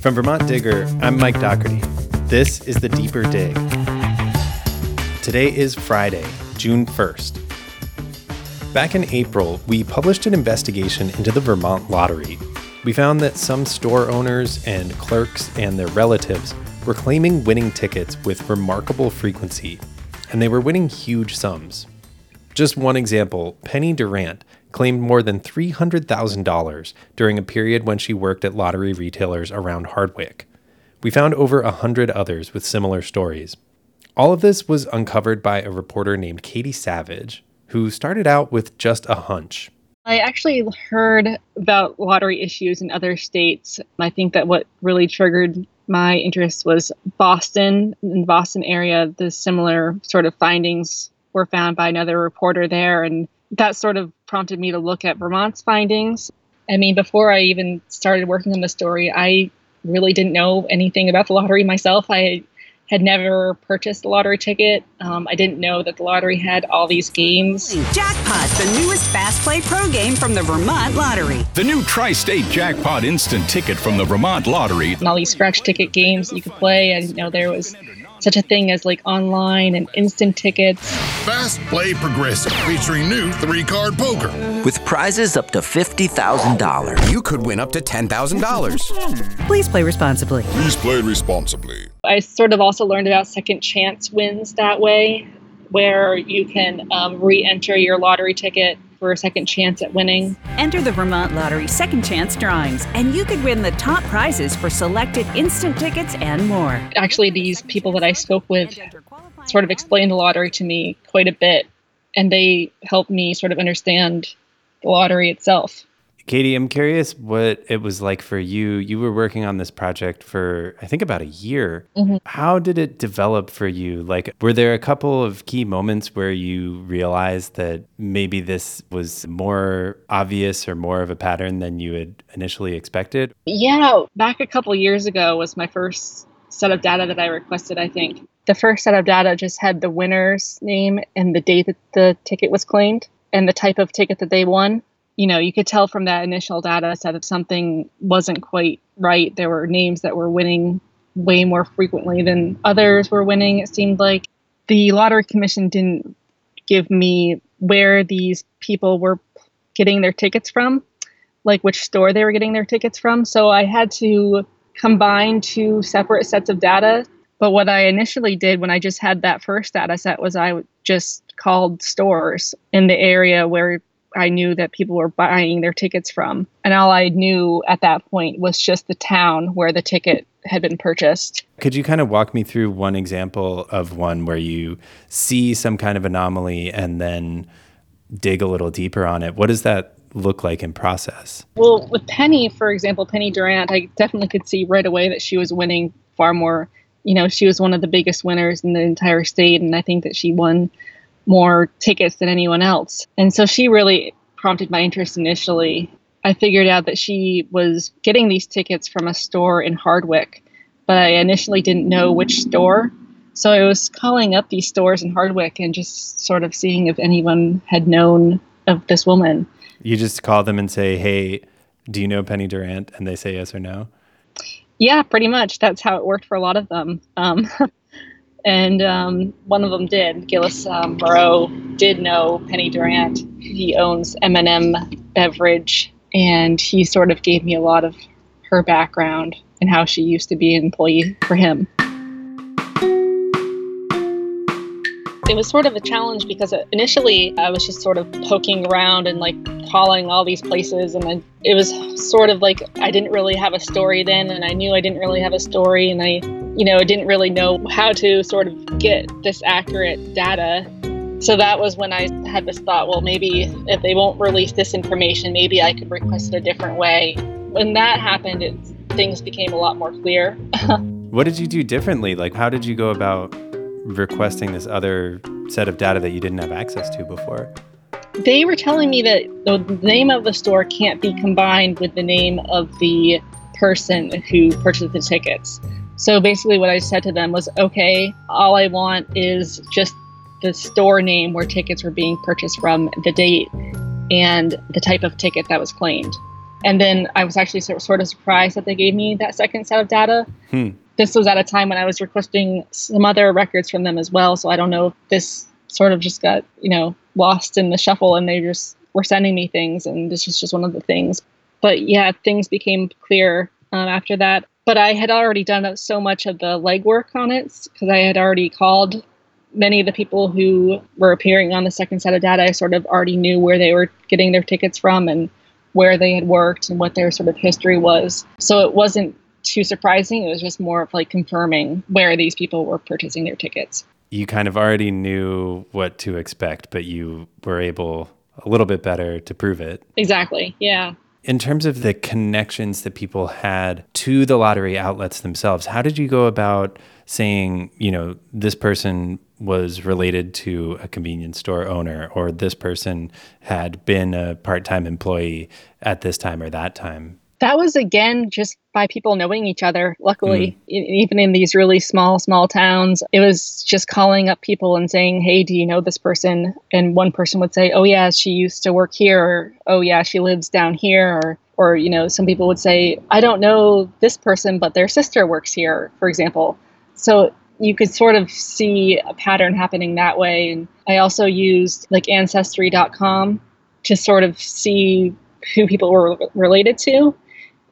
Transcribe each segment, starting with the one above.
From Vermont Digger, I'm Mike Dougherty. This is the Deeper Dig. Today is Friday, June 1st. Back in April, we published an investigation into the Vermont lottery. We found that some store owners and clerks and their relatives were claiming winning tickets with remarkable frequency, and they were winning huge sums. Just one example Penny Durant claimed more than $300,000 during a period when she worked at lottery retailers around Hardwick. We found over a hundred others with similar stories. All of this was uncovered by a reporter named Katie Savage, who started out with just a hunch. I actually heard about lottery issues in other states. I think that what really triggered my interest was Boston, in the Boston area, the similar sort of findings were found by another reporter there. And that sort of prompted me to look at Vermont's findings. I mean, before I even started working on the story, I really didn't know anything about the lottery myself. I had never purchased a lottery ticket. Um, I didn't know that the lottery had all these games. Jackpot, the newest Fast Play Pro game from the Vermont Lottery. The new Tri State Jackpot Instant Ticket from the Vermont Lottery. And all these scratch ticket games you could play. I didn't know there was such a thing as like online and instant tickets. Fast Play Progressive, featuring new three card poker. With prizes up to $50,000. You could win up to $10,000. Please play responsibly. Please play responsibly. I sort of also learned about second chance wins that way, where you can um, re enter your lottery ticket for a second chance at winning. Enter the Vermont Lottery Second Chance drawings, and you could win the top prizes for selected instant tickets and more. Actually, these people that I spoke with sort of explained the lottery to me quite a bit, and they helped me sort of understand the lottery itself. Katie, I'm curious what it was like for you. You were working on this project for, I think, about a year. Mm-hmm. How did it develop for you? Like, were there a couple of key moments where you realized that maybe this was more obvious or more of a pattern than you had initially expected? Yeah, back a couple years ago was my first set of data that I requested, I think. The first set of data just had the winner's name and the date that the ticket was claimed and the type of ticket that they won you know, you could tell from that initial data set if something wasn't quite right. There were names that were winning way more frequently than others were winning. It seemed like the lottery commission didn't give me where these people were getting their tickets from, like which store they were getting their tickets from. So I had to combine two separate sets of data. But what I initially did when I just had that first data set was I just called stores in the area where I knew that people were buying their tickets from. And all I knew at that point was just the town where the ticket had been purchased. Could you kind of walk me through one example of one where you see some kind of anomaly and then dig a little deeper on it? What does that look like in process? Well, with Penny, for example, Penny Durant, I definitely could see right away that she was winning far more. You know, she was one of the biggest winners in the entire state, and I think that she won more tickets than anyone else. And so she really prompted my interest initially. I figured out that she was getting these tickets from a store in Hardwick, but I initially didn't know which store. So I was calling up these stores in Hardwick and just sort of seeing if anyone had known of this woman. You just call them and say, hey, do you know Penny Durant? And they say yes or no? Yeah, pretty much. That's how it worked for a lot of them. Um, and um, one of them did. Gillis um, Moreau did know Penny Durant. He owns M&M Beverage, and he sort of gave me a lot of her background and how she used to be an employee for him. It was sort of a challenge because initially I was just sort of poking around and like calling all these places, and then it was sort of like I didn't really have a story then, and I knew I didn't really have a story, and I you know, didn't really know how to sort of get this accurate data. So that was when I had this thought, well, maybe if they won't release this information, maybe I could request it a different way. When that happened, it, things became a lot more clear. what did you do differently? Like, how did you go about requesting this other set of data that you didn't have access to before? They were telling me that the name of the store can't be combined with the name of the person who purchased the tickets. So basically, what I said to them was, okay, all I want is just the store name where tickets were being purchased from, the date, and the type of ticket that was claimed. And then I was actually sort of surprised that they gave me that second set of data. Hmm. This was at a time when I was requesting some other records from them as well. So I don't know if this sort of just got, you know, lost in the shuffle and they just were sending me things. And this was just one of the things. But yeah, things became clear um, after that. But I had already done so much of the legwork on it because I had already called many of the people who were appearing on the second set of data. I sort of already knew where they were getting their tickets from and where they had worked and what their sort of history was. So it wasn't too surprising. It was just more of like confirming where these people were purchasing their tickets. You kind of already knew what to expect, but you were able a little bit better to prove it. Exactly. Yeah. In terms of the connections that people had to the lottery outlets themselves, how did you go about saying, you know, this person was related to a convenience store owner or this person had been a part-time employee at this time or that time that was again just by people knowing each other luckily mm. even in these really small small towns it was just calling up people and saying hey do you know this person and one person would say oh yeah she used to work here or oh yeah she lives down here or or you know some people would say i don't know this person but their sister works here for example so you could sort of see a pattern happening that way. And I also used like ancestry.com to sort of see who people were related to.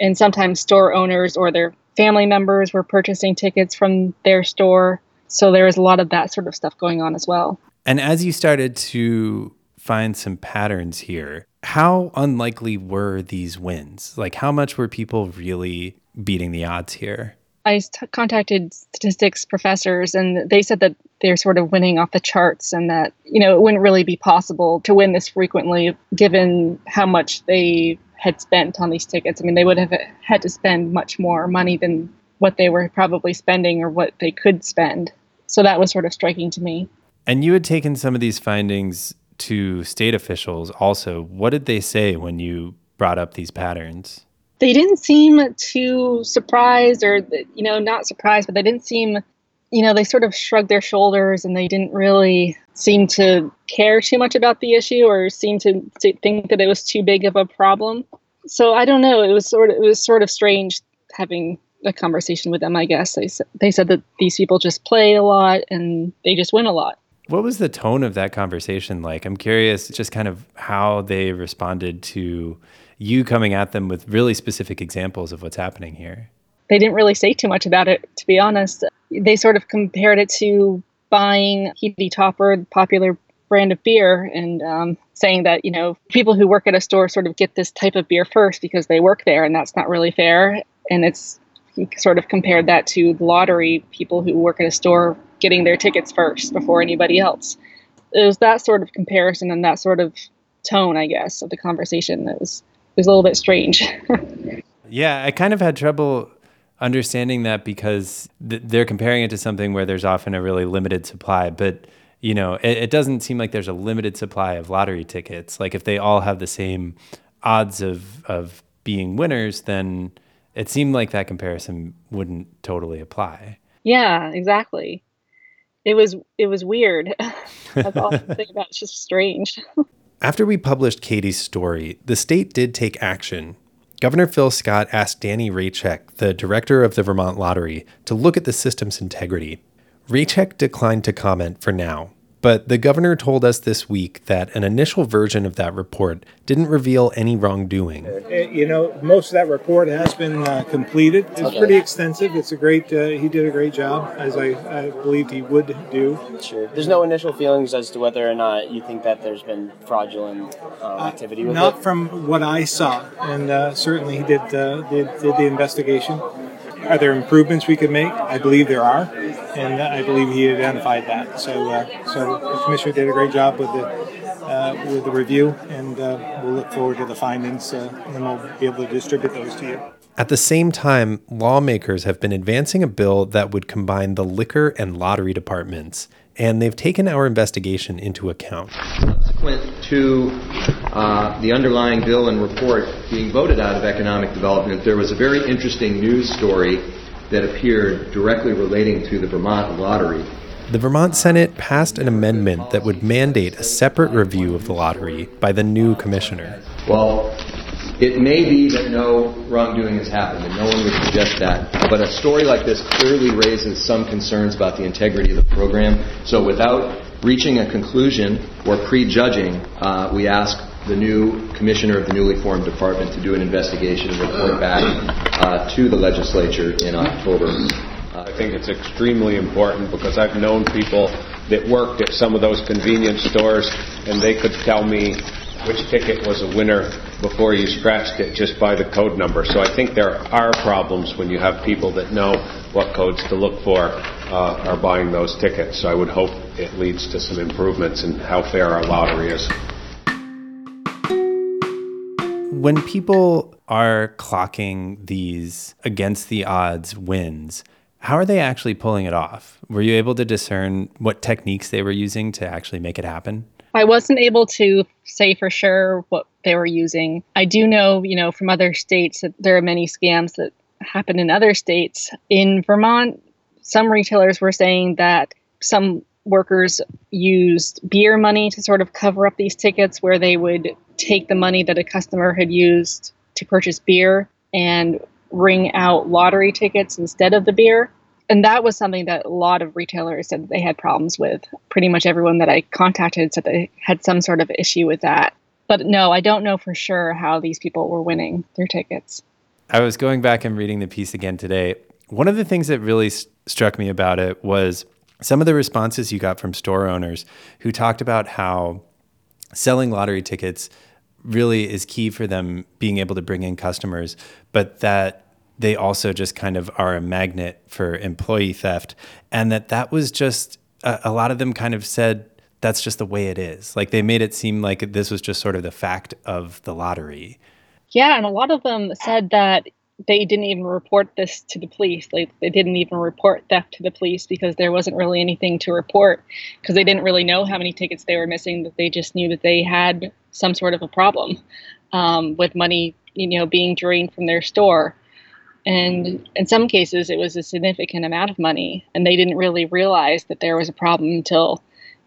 And sometimes store owners or their family members were purchasing tickets from their store. So there was a lot of that sort of stuff going on as well. And as you started to find some patterns here, how unlikely were these wins? Like, how much were people really beating the odds here? I contacted statistics professors, and they said that they're sort of winning off the charts, and that you know it wouldn't really be possible to win this frequently, given how much they had spent on these tickets. I mean, they would have had to spend much more money than what they were probably spending or what they could spend. So that was sort of striking to me. And you had taken some of these findings to state officials also. What did they say when you brought up these patterns? they didn't seem too surprised or you know not surprised but they didn't seem you know they sort of shrugged their shoulders and they didn't really seem to care too much about the issue or seem to, think that it was too big of a problem. So i don't know. It was sort of it was sort of strange having a conversation with them i guess. They, they said that these people just play a lot and they just win a lot. What was the tone of that conversation like? I'm curious just kind of how they responded to you coming at them with really specific examples of what's happening here. They didn't really say too much about it, to be honest. They sort of compared it to buying Heady Topper, the popular brand of beer, and um, saying that, you know, people who work at a store sort of get this type of beer first because they work there, and that's not really fair. And it's he sort of compared that to the lottery people who work at a store getting their tickets first before anybody else. It was that sort of comparison and that sort of tone, I guess, of the conversation that was was a little bit strange. yeah, I kind of had trouble understanding that because th- they're comparing it to something where there's often a really limited supply, but you know, it, it, doesn't seem like there's a limited supply of lottery tickets. Like if they all have the same odds of of being winners, then it seemed like that comparison wouldn't totally apply. Yeah, exactly. It was it was weird. That's all I think about. It's just strange. After we published Katie's story, the state did take action. Governor Phil Scott asked Danny Raychek, the director of the Vermont Lottery, to look at the system's integrity. Raychek declined to comment for now. But the governor told us this week that an initial version of that report didn't reveal any wrongdoing. Uh, you know, most of that report has been uh, completed. It's okay. pretty extensive. It's a great. Uh, he did a great job, as I, I, believed he would do. Sure. There's no initial feelings as to whether or not you think that there's been fraudulent um, activity. Uh, not it? from what I saw, and uh, certainly he did, uh, did did the investigation. Are there improvements we could make? I believe there are, and I believe he identified that. So, uh, so the commissioner did a great job with the uh, with the review, and uh, we'll look forward to the findings, uh, and we'll be able to distribute those to you. At the same time, lawmakers have been advancing a bill that would combine the liquor and lottery departments, and they've taken our investigation into account. Subsequent to uh, the underlying bill and report being voted out of economic development, there was a very interesting news story that appeared directly relating to the Vermont lottery. The Vermont Senate passed an amendment that would mandate a separate review of the lottery by the new commissioner. Well, It may be that no wrongdoing has happened, and no one would suggest that. But a story like this clearly raises some concerns about the integrity of the program. So without reaching a conclusion or prejudging, uh, we ask the new commissioner of the newly formed department to do an investigation and report back uh, to the legislature in October. I think it's extremely important because I've known people that worked at some of those convenience stores and they could tell me which ticket was a winner before you scratched it just by the code number. So I think there are problems when you have people that know what codes to look for uh, are buying those tickets. So I would hope it leads to some improvements in how fair our lottery is. When people are clocking these against the odds wins, how are they actually pulling it off? Were you able to discern what techniques they were using to actually make it happen? I wasn't able to say for sure what they were using. I do know, you know, from other states that there are many scams that happen in other states. In Vermont, some retailers were saying that some workers used beer money to sort of cover up these tickets where they would take the money that a customer had used to purchase beer and ring out lottery tickets instead of the beer. And that was something that a lot of retailers said they had problems with. Pretty much everyone that I contacted said they had some sort of issue with that. But no, I don't know for sure how these people were winning their tickets. I was going back and reading the piece again today. One of the things that really st- struck me about it was some of the responses you got from store owners who talked about how selling lottery tickets really is key for them being able to bring in customers, but that they also just kind of are a magnet for employee theft and that that was just a, a lot of them kind of said that's just the way it is. Like they made it seem like this was just sort of the fact of the lottery. Yeah, and a lot of them said that they didn't even report this to the police. Like they didn't even report theft to the police because there wasn't really anything to report because they didn't really know how many tickets they were missing. That they just knew that they had some sort of a problem um, with money, you know, being drained from their store. And in some cases, it was a significant amount of money, and they didn't really realize that there was a problem until,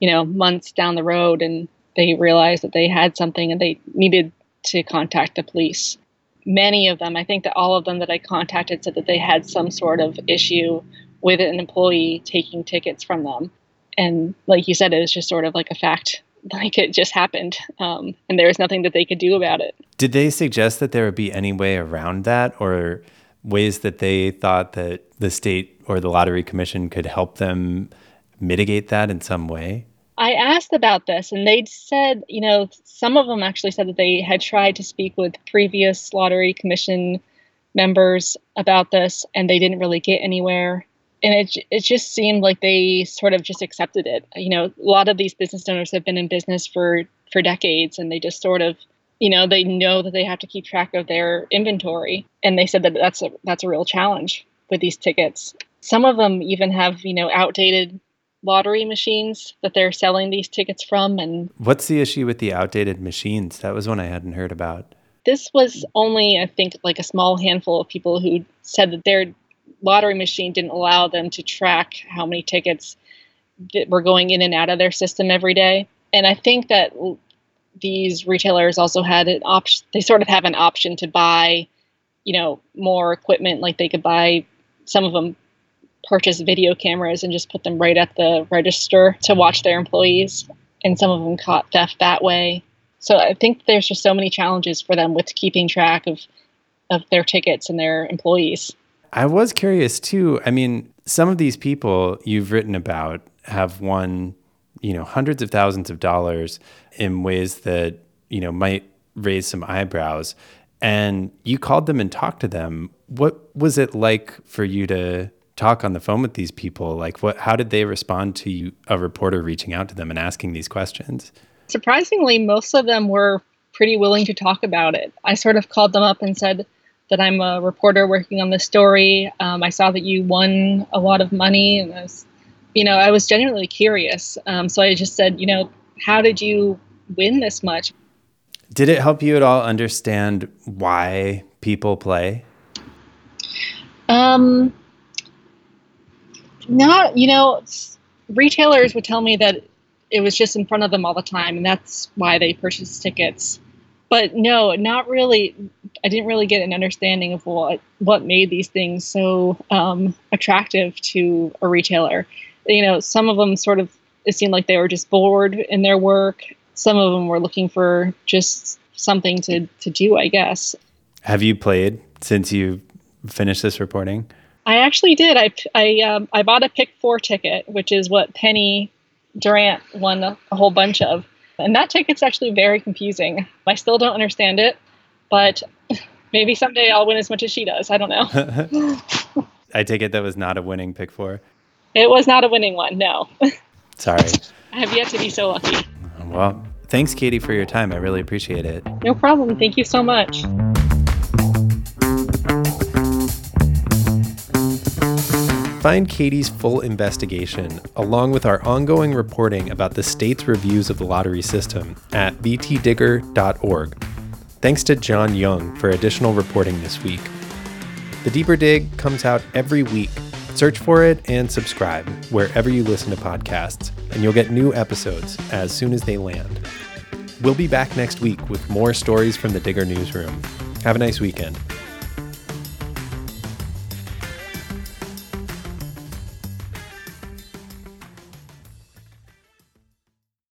you know, months down the road, and they realized that they had something and they needed to contact the police many of them, I think that all of them that I contacted said that they had some sort of issue with an employee taking tickets from them. And like you said, it was just sort of like a fact, like it just happened. Um, and there was nothing that they could do about it. Did they suggest that there would be any way around that or ways that they thought that the state or the lottery commission could help them mitigate that in some way? I asked about this, and they said, you know, some of them actually said that they had tried to speak with previous lottery commission members about this, and they didn't really get anywhere. And it it just seemed like they sort of just accepted it. You know, a lot of these business owners have been in business for for decades, and they just sort of, you know, they know that they have to keep track of their inventory, and they said that that's a that's a real challenge with these tickets. Some of them even have, you know, outdated lottery machines that they're selling these tickets from and what's the issue with the outdated machines? That was one i hadn't heard about. This was only i think like a small handful of people who said that their lottery machine didn't allow them to track how many tickets that were going in and out of their system every day. And i think that these retailers also had an option they sort of have an option to buy you know more equipment like they could buy some of them purchase video cameras and just put them right at the register to watch their employees. And some of them caught theft that way. So I think there's just so many challenges for them with keeping track of of their tickets and their employees. I was curious too. I mean, some of these people you've written about have won, you know, hundreds of thousands of dollars in ways that, you know, might raise some eyebrows. And you called them and talked to them. What was it like for you to talk on the phone with these people? Like, what? How did they respond to you, a reporter reaching out to them and asking these questions? Surprisingly, most of them were pretty willing to talk about it. I sort of called them up and said that I'm a reporter working on this story. Um, I saw that you won a lot of money, and I was, you know, I was genuinely curious. Um, so I just said, you know, how did you win this much? Did it help you at all understand why people play? Um, not, you know, retailers would tell me that it was just in front of them all the time, and that's why they purchased tickets. but no, not really. I didn't really get an understanding of what what made these things so um, attractive to a retailer. You know, some of them sort of it seemed like they were just bored in their work. Some of them were looking for just something to to do, I guess. Have you played since you finished this reporting? I actually did. I I um, I bought a pick four ticket, which is what Penny Durant won a, a whole bunch of, and that ticket's actually very confusing. I still don't understand it, but maybe someday I'll win as much as she does. I don't know. I take it that was not a winning pick four. It was not a winning one. No. Sorry. I have yet to be so lucky. Well, thanks, Katie, for your time. I really appreciate it. No problem. Thank you so much. Find Katie's full investigation, along with our ongoing reporting about the state's reviews of the lottery system, at vtdigger.org. Thanks to John Young for additional reporting this week. The Deeper Dig comes out every week. Search for it and subscribe wherever you listen to podcasts, and you'll get new episodes as soon as they land. We'll be back next week with more stories from the Digger Newsroom. Have a nice weekend.